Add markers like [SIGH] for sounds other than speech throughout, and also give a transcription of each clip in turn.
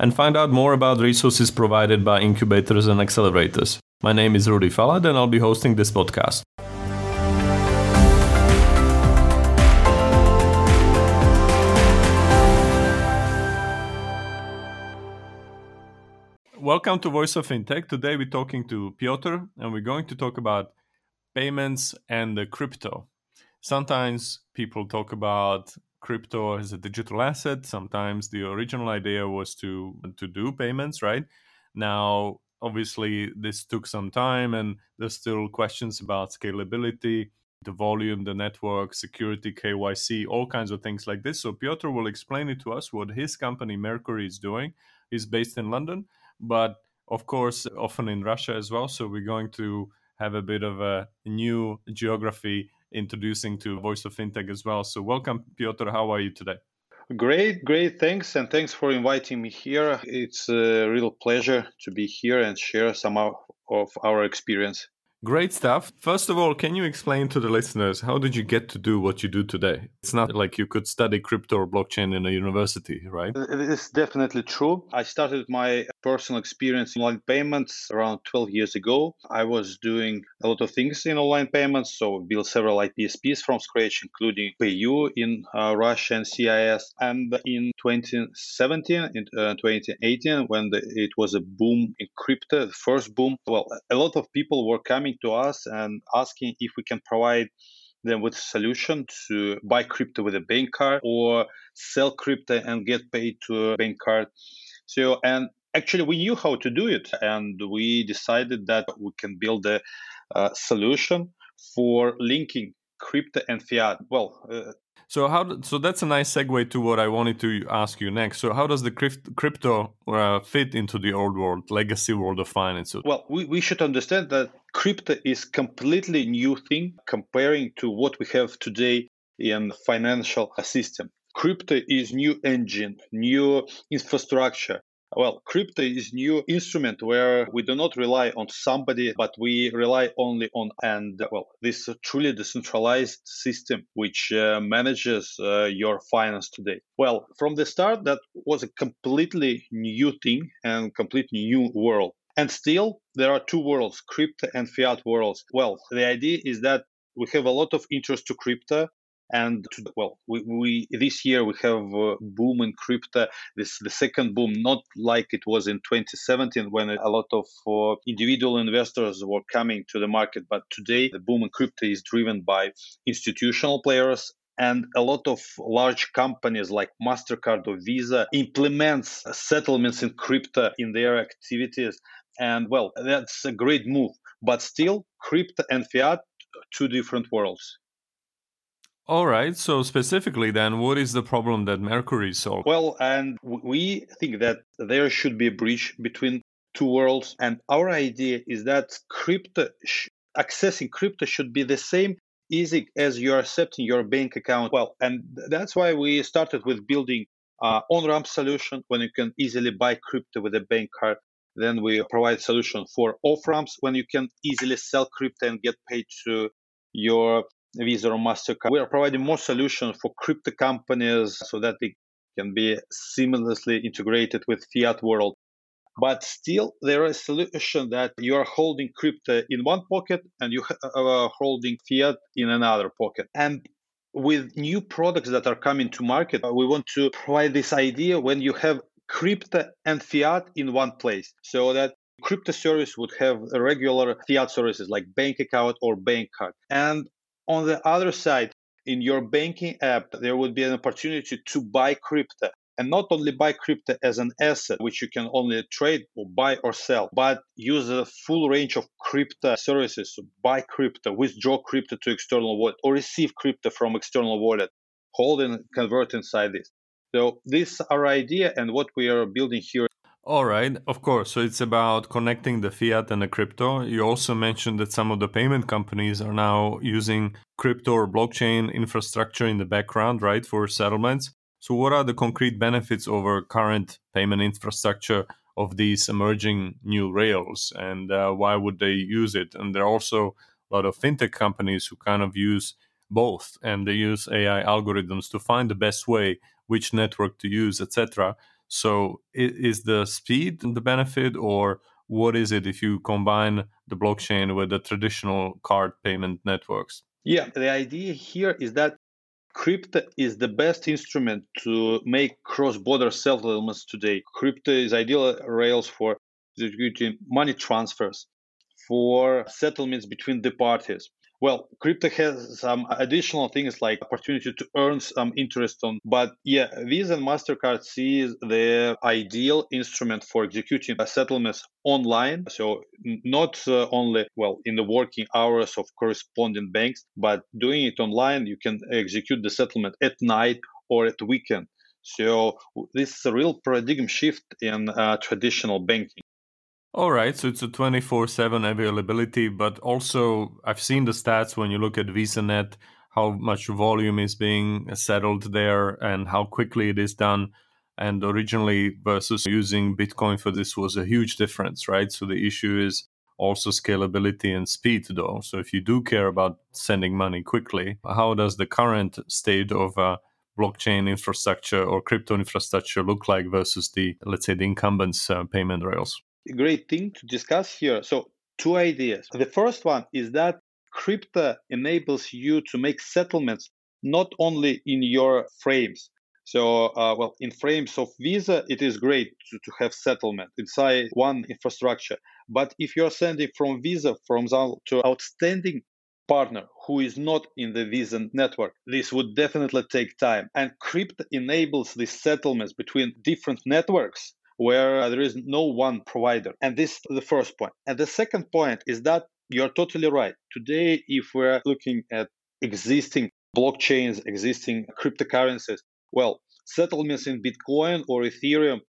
and find out more about resources provided by incubators and accelerators. My name is Rudy Falat, and I'll be hosting this podcast. Welcome to Voice of Fintech. Today we're talking to Piotr and we're going to talk about payments and crypto. Sometimes people talk about crypto as a digital asset. Sometimes the original idea was to to do payments, right? Now, obviously this took some time and there's still questions about scalability, the volume, the network, security, KYC, all kinds of things like this. So Piotr will explain it to us what his company Mercury is doing. He's based in London but of course, often in Russia as well. So we're going to have a bit of a new geography introducing to Voice of FinTech as well. So welcome, Piotr. How are you today? Great, great. Thanks. And thanks for inviting me here. It's a real pleasure to be here and share some of our experience. Great stuff. First of all, can you explain to the listeners how did you get to do what you do today? It's not like you could study crypto or blockchain in a university, right? It is definitely true. I started my personal experience in online payments around 12 years ago. I was doing a lot of things in online payments, so built several IPSPs from scratch, including PayU in uh, Russia and CIS. And in 2017, in uh, 2018, when the, it was a boom in crypto, the first boom, well, a lot of people were coming coming to us and asking if we can provide them with a solution to buy crypto with a bank card or sell crypto and get paid to a bank card. So, and actually, we knew how to do it, and we decided that we can build a, a solution for linking crypto and fiat. Well, uh, so how? So that's a nice segue to what I wanted to ask you next. So how does the crypto uh, fit into the old world, legacy world of finance? Well, we, we should understand that crypto is completely new thing comparing to what we have today in financial system. Crypto is new engine, new infrastructure, well, crypto is new instrument where we do not rely on somebody, but we rely only on and well, this truly decentralized system which uh, manages uh, your finance today. Well, from the start, that was a completely new thing and completely new world. And still, there are two worlds, crypto and fiat worlds. Well, the idea is that we have a lot of interest to crypto and well we, we this year we have a boom in crypto. This the second boom not like it was in 2017 when a lot of uh, individual investors were coming to the market but today the boom in crypto is driven by institutional players and a lot of large companies like mastercard or visa implements settlements in crypto in their activities. And well that's a great move but still crypto and fiat two different worlds all right. So specifically, then, what is the problem that Mercury solves? Well, and we think that there should be a bridge between two worlds, and our idea is that crypto sh- accessing crypto should be the same easy as you are accepting your bank account. Well, and that's why we started with building uh, on-ramp solution when you can easily buy crypto with a bank card. Then we provide solution for off-ramps when you can easily sell crypto and get paid to your Visa or MasterCard. We are providing more solutions for crypto companies so that they can be seamlessly integrated with fiat world. But still, there is a solution that you are holding crypto in one pocket and you are holding fiat in another pocket. And with new products that are coming to market, uh, we want to provide this idea when you have crypto and fiat in one place so that crypto service would have regular fiat services like bank account or bank card. And on the other side, in your banking app, there would be an opportunity to buy crypto and not only buy crypto as an asset, which you can only trade or buy or sell, but use a full range of crypto services. Buy crypto, withdraw crypto to external wallet, or receive crypto from external wallet, hold and convert inside this. So this is our idea and what we are building here. All right, of course. So it's about connecting the fiat and the crypto. You also mentioned that some of the payment companies are now using crypto or blockchain infrastructure in the background, right, for settlements. So, what are the concrete benefits over current payment infrastructure of these emerging new rails, and uh, why would they use it? And there are also a lot of fintech companies who kind of use both, and they use AI algorithms to find the best way, which network to use, etc. So, is the speed the benefit, or what is it if you combine the blockchain with the traditional card payment networks? Yeah, the idea here is that crypto is the best instrument to make cross-border settlements today. Crypto is ideal rails for money transfers, for settlements between the parties. Well, crypto has some additional things like opportunity to earn some interest on, but yeah, Visa and Mastercard sees the ideal instrument for executing settlements online. So not uh, only well in the working hours of corresponding banks, but doing it online. You can execute the settlement at night or at weekend. So this is a real paradigm shift in uh, traditional banking. All right, so it's a 24 7 availability, but also I've seen the stats when you look at VisaNet, how much volume is being settled there and how quickly it is done. And originally versus using Bitcoin for this was a huge difference, right? So the issue is also scalability and speed, though. So if you do care about sending money quickly, how does the current state of uh, blockchain infrastructure or crypto infrastructure look like versus the, let's say, the incumbents' uh, payment rails? Great thing to discuss here. So, two ideas. The first one is that crypto enables you to make settlements not only in your frames. So, uh, well, in frames of Visa, it is great to, to have settlement inside one infrastructure. But if you're sending from Visa from to outstanding partner who is not in the Visa network, this would definitely take time. And crypto enables these settlements between different networks where there is no one provider. And this is the first point. And the second point is that you're totally right. Today, if we're looking at existing blockchains, existing cryptocurrencies, well, settlements in Bitcoin or Ethereum,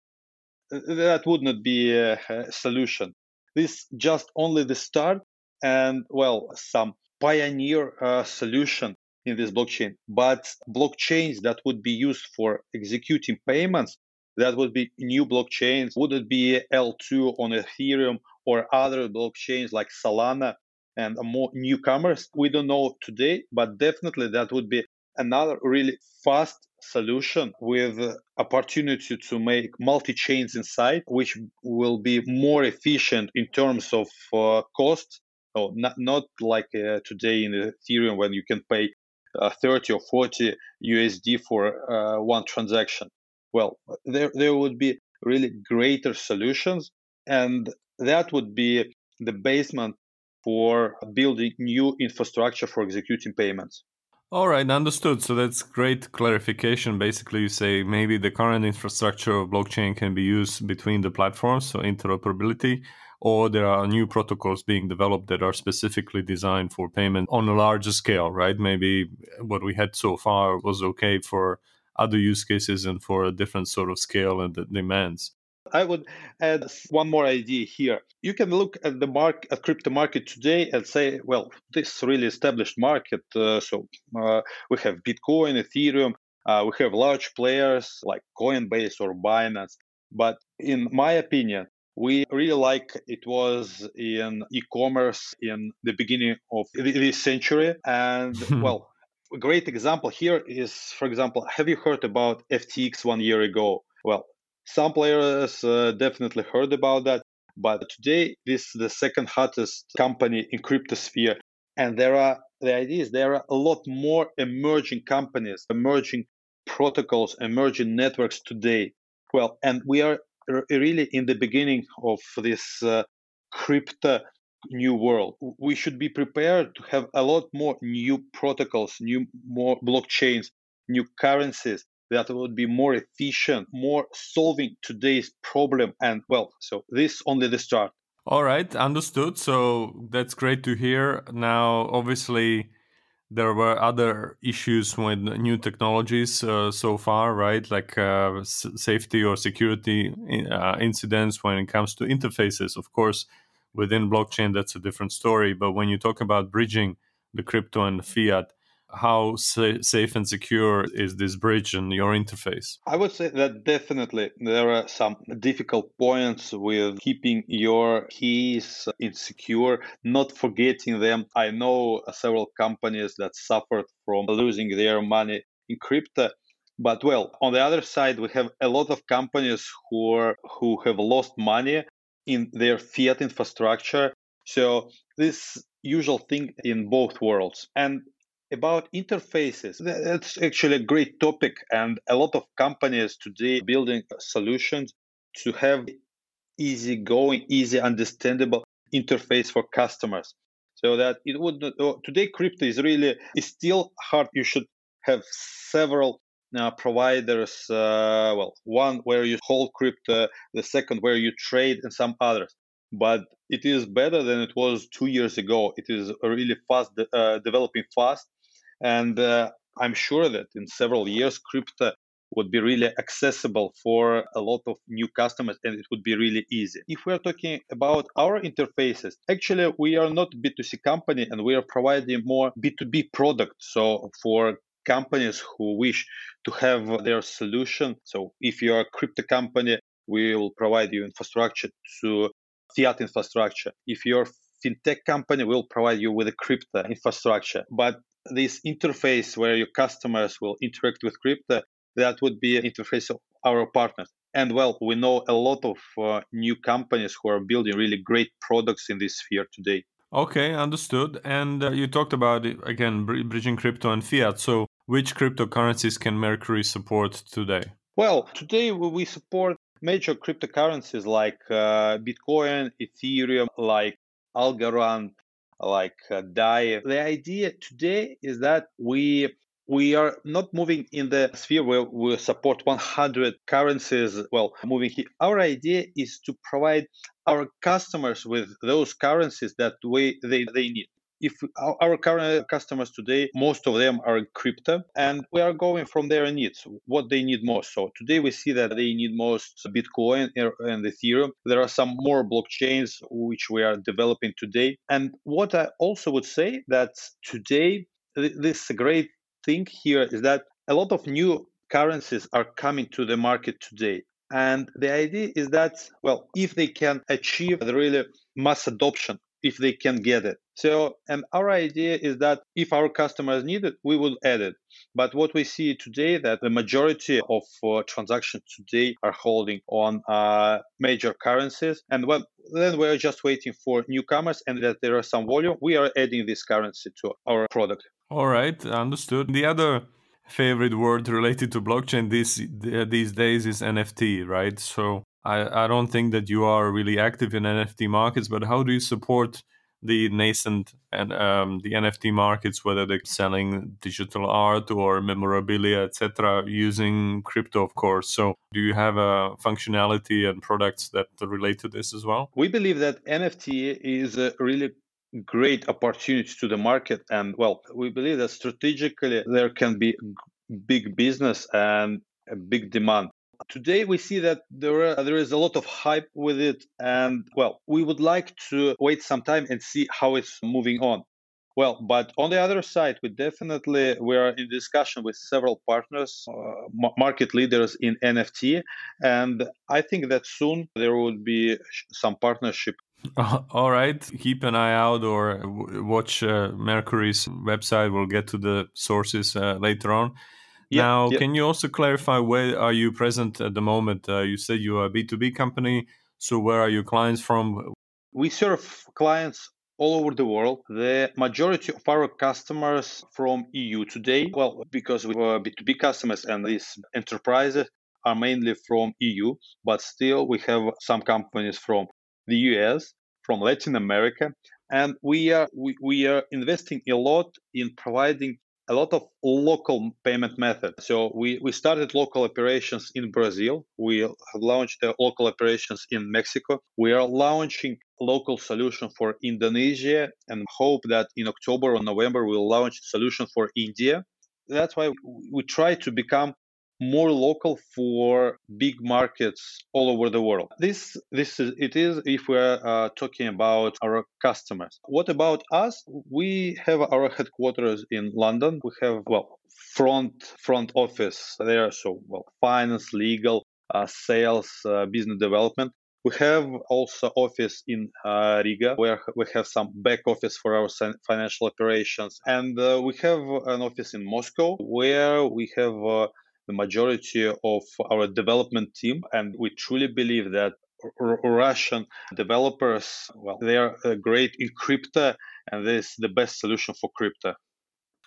that would not be a, solution. This just only the start and, well, some pioneer uh, solution in this blockchain. But blockchains that would be used for executing payments that would be new blockchains. Would it be L2 on Ethereum or other blockchains like Solana and more newcomers? We don't know today, but definitely that would be another really fast solution with opportunity to make multi chains inside, which will be more efficient in terms of uh, cost. Oh, not, not like uh, today in Ethereum when you can pay uh, 30 or 40 USD for uh, one transaction well, there, there would be really greater solutions. And that would be the basement for building new infrastructure for executing payments. All right, understood. So that's great clarification. Basically, you say maybe the current infrastructure of blockchain can be used between the platforms, so interoperability, or there are new protocols being developed that are specifically designed for payment on a larger scale, right? Maybe what we had so far was okay for other use cases and for a different sort of scale and demands. I would add one more idea here. You can look at the market, at crypto market today, and say, well, this really established market. Uh, so uh, we have Bitcoin, Ethereum, uh, we have large players like Coinbase or Binance. But in my opinion, we really like it was in e-commerce in the beginning of this century, and [LAUGHS] well, a great example here is, for example, have you heard about FTX one year ago? Well, some players uh, definitely heard about that, but today this is the second hottest company in cryptosphere, and there are the idea is there are a lot more emerging companies, emerging protocols, emerging networks today. Well, and we are really in the beginning of this uh, crypto new world. We should be prepared to have a lot more new protocols, new more blockchains, new currencies that would be more efficient, more solving today's problem. And well, so this only the start. All right, understood. So that's great to hear. Now, obviously, there were other issues with new technologies uh, so far, right? Like uh, s- safety or security uh, incidents when it comes to interfaces. Of course, within blockchain, that's a different story. But when you talk about bridging the crypto and the fiat, how sa- safe and secure is this bridge and your interface? I would say that definitely there are some difficult points with keeping your keys insecure, not forgetting them. I know several companies that suffered from losing their money in crypto. But well, on the other side, we have a lot of companies who are who have lost money in their fiat infrastructure. So this usual thing in both worlds. And about interfaces that's actually a great topic and a lot of companies today building solutions to have easy going easy understandable interface for customers so that it would oh, today crypto is really is still hard you should have several uh, providers uh, well one where you hold crypto the second where you trade and some others but it is better than it was two years ago it is really fast uh, developing fast and uh, I'm sure that in several years, crypto would be really accessible for a lot of new customers and it would be really easy. If we're talking about our interfaces, actually we are not B2C company and we are providing more B2B products. So for companies who wish to have their solution, so if you are a crypto company, we will provide you infrastructure to fiat infrastructure. If you're fintech company we'll provide you with a crypto infrastructure. But this interface where your customers will interact with crypto, that would be an interface of our partners. And well, we know a lot of uh, new companies who are building really great products in this sphere today. Okay, understood. And uh, you talked about again bridging crypto and fiat. So, which cryptocurrencies can Mercury support today? Well, today we support major cryptocurrencies like uh, Bitcoin, Ethereum, like Algorand, like uh, DAI. The idea today is that we we are not moving in the sphere where we support 100 currencies. Well, moving here. Our idea is to provide our customers with those currencies that we they, they need if our current customers today, most of them are in crypto, and we are going from their needs, what they need most. So today we see that they need most Bitcoin and Ethereum. There are some more blockchains which we are developing today. And what I also would say that today, this great thing here is that a lot of new currencies are coming to the market today. And the idea is that, well, if they can achieve the really mass adoption if they can get it. So, and our idea is that if our customers need it, we will add it. But what we see today that the majority of uh, transactions today are holding on uh, major currencies, and well, then we're just waiting for newcomers, and that there are some volume. We are adding this currency to our product. All right, understood. The other favorite word related to blockchain these these days is NFT, right? So I, I don't think that you are really active in NFT markets, but how do you support the nascent and um, the NFT markets, whether they're selling digital art or memorabilia, etc., using crypto, of course. So, do you have a functionality and products that relate to this as well? We believe that NFT is a really great opportunity to the market, and well, we believe that strategically there can be big business and a big demand Today we see that there are, there is a lot of hype with it, and well, we would like to wait some time and see how it's moving on. Well, but on the other side, we definitely we are in discussion with several partners, uh, market leaders in NFT, and I think that soon there will be some partnership. [LAUGHS] all right, keep an eye out or watch uh, Mercury's website. We'll get to the sources uh, later on. Yep, now, yep. can you also clarify where are you present at the moment? Uh, you said you are a B2B company. So where are your clients from? We serve clients all over the world. The majority of our customers from EU today, well, because we are B2B customers and these enterprises are mainly from EU, but still we have some companies from the US, from Latin America, and we are we, we are investing a lot in providing a lot of local payment methods. So we, we started local operations in Brazil. We have launched local operations in Mexico. We are launching local solution for Indonesia and hope that in October or November we'll launch solution for India. That's why we try to become more local for big markets all over the world. This this is it is if we're uh, talking about our customers. What about us? We have our headquarters in London. We have well front front office there, so well finance, legal, uh, sales, uh, business development. We have also office in uh, Riga where we have some back office for our financial operations, and uh, we have an office in Moscow where we have uh, the majority of our development team, and we truly believe that R- Russian developers, well, they are great in crypto, and this is the best solution for crypto.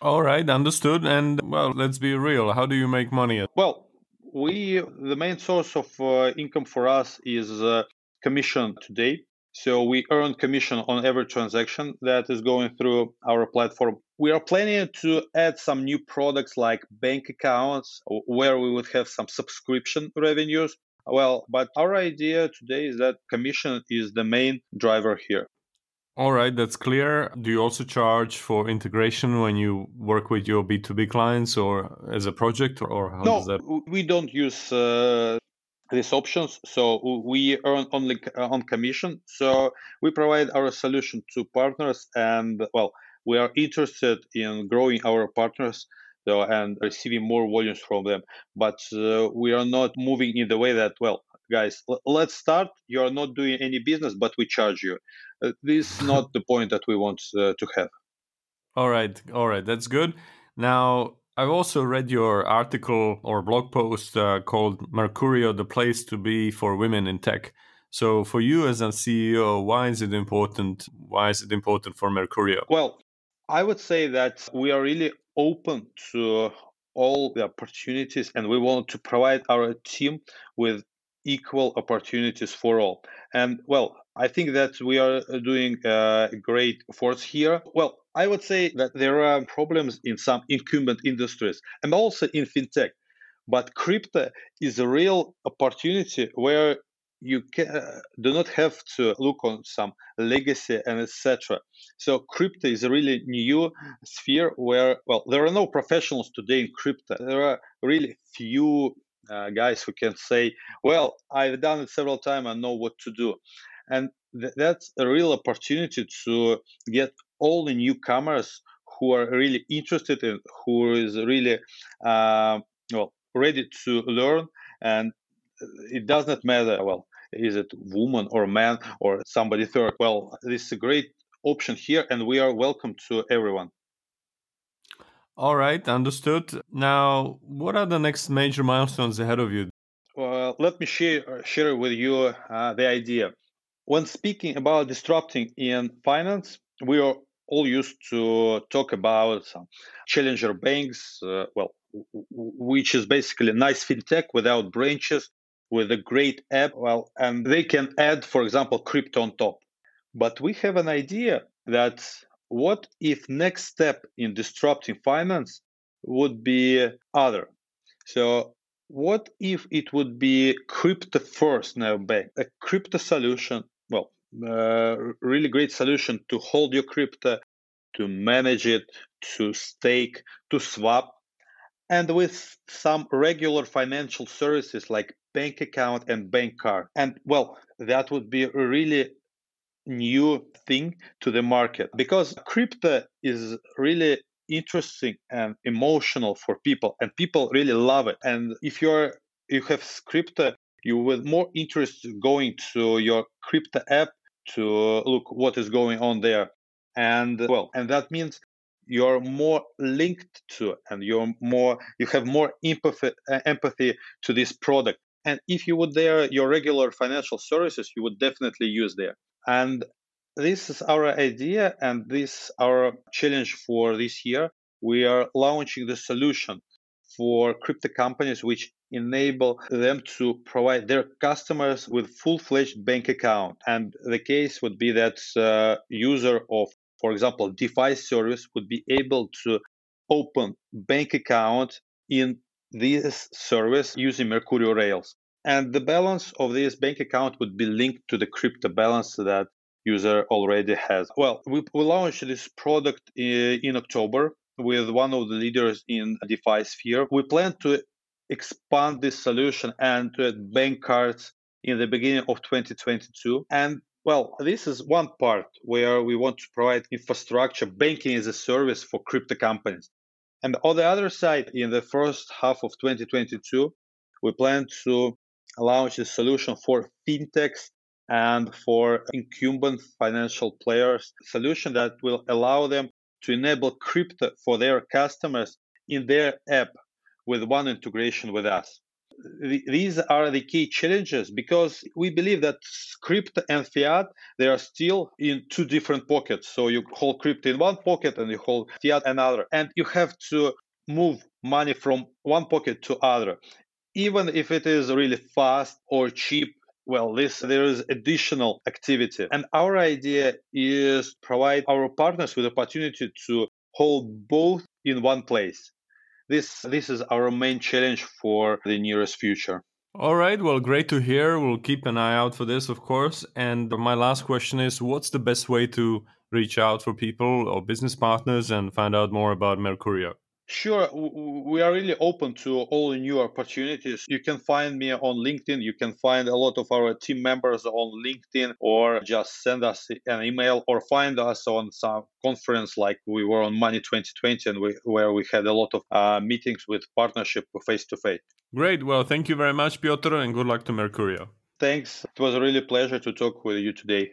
All right, understood. And well, let's be real. How do you make money? Well, we the main source of uh, income for us is uh, commission today. So we earn commission on every transaction that is going through our platform. We are planning to add some new products like bank accounts where we would have some subscription revenues. Well, but our idea today is that commission is the main driver here. All right, that's clear. Do you also charge for integration when you work with your B2B clients or as a project or how no, does that? We don't use uh, these options. So we earn only uh, on commission. So we provide our solution to partners, and well, we are interested in growing our partners so, and receiving more volumes from them. But uh, we are not moving in the way that well, guys, let's start. You are not doing any business, but we charge you. Uh, this is not the point that we want uh, to have. All right, all right, that's good. Now I've also read your article or blog post uh, called Mercuryo, the place to be for women in tech. So, for you as a CEO, why is it important? Why is it important for Mercuryo? Well, I would say that we are really open to all the opportunities and we want to provide our team with equal opportunities for all. And well, I think that we are doing a great force here. Well, I would say that there are problems in some incumbent industries and also in fintech. But crypto is a real opportunity where you can, uh, do not have to look on some legacy and etc. So crypto is a really new sphere where well there are no professionals today in crypto. There are really few uh, guys who can say, "Well, I've done it several times. I know what to do," and th- that's a real opportunity to get all the newcomers who are really interested in, who is really uh, well ready to learn, and it does not matter. Well, is it woman or man or somebody third? Well, this is a great option here, and we are welcome to everyone. All right, understood. Now, what are the next major milestones ahead of you? Well, let me share share with you uh, the idea. When speaking about disrupting in finance, we are all used to talk about challenger banks, uh, well, which is basically a nice fintech without branches, with a great app, well, and they can add, for example, crypto on top. But we have an idea that what if next step in disrupting finance would be other? So what if it would be crypto first neobank, a crypto solution well, uh, really great solution to hold your crypto, to manage it, to stake, to swap, and with some regular financial services like bank account and bank card. And well, that would be a really new thing to the market. Because crypto is really interesting and emotional for people and people really love it. And if you're you have crypto you with more interest going to your crypto app to look what is going on there. And well and that means you're more linked to and you're more you have more empathy uh, empathy to this product. And if you would there your regular financial services you would definitely use there. And this is our idea and this our challenge for this year. We are launching the solution for crypto companies which enable them to provide their customers with full-fledged bank account. And the case would be that uh, user of for example defi service would be able to open bank account in this service using Mercuryo rails. And the balance of this bank account would be linked to the crypto balance that user already has. Well, we, we launched this product in, in October with one of the leaders in DeFi sphere. We plan to expand this solution and to add bank cards in the beginning of 2022. And well, this is one part where we want to provide infrastructure, banking as a service for crypto companies. And on the other side, in the first half of 2022, we plan to launch a solution for fintechs and for incumbent financial players, solution that will allow them to enable crypto for their customers in their app with one integration with us. These are the key challenges because we believe that crypto and fiat they are still in two different pockets. So you hold crypto in one pocket and you hold fiat another, and you have to move money from one pocket to other, even if it is really fast or cheap well this there is additional activity. And our idea is provide our partners with opportunity to hold both in one place. This this is our main challenge for the nearest future. All right. Well great to hear. We'll keep an eye out for this of course. And my last question is what's the best way to reach out for people or business partners and find out more about Mercuryo Sure, we are really open to all new opportunities. You can find me on LinkedIn. You can find a lot of our team members on LinkedIn, or just send us an email, or find us on some conference like we were on Money 2020, and we, where we had a lot of uh, meetings with partnership face to face. Great. Well, thank you very much, Piotr, and good luck to Mercuryo. Thanks. It was a really pleasure to talk with you today.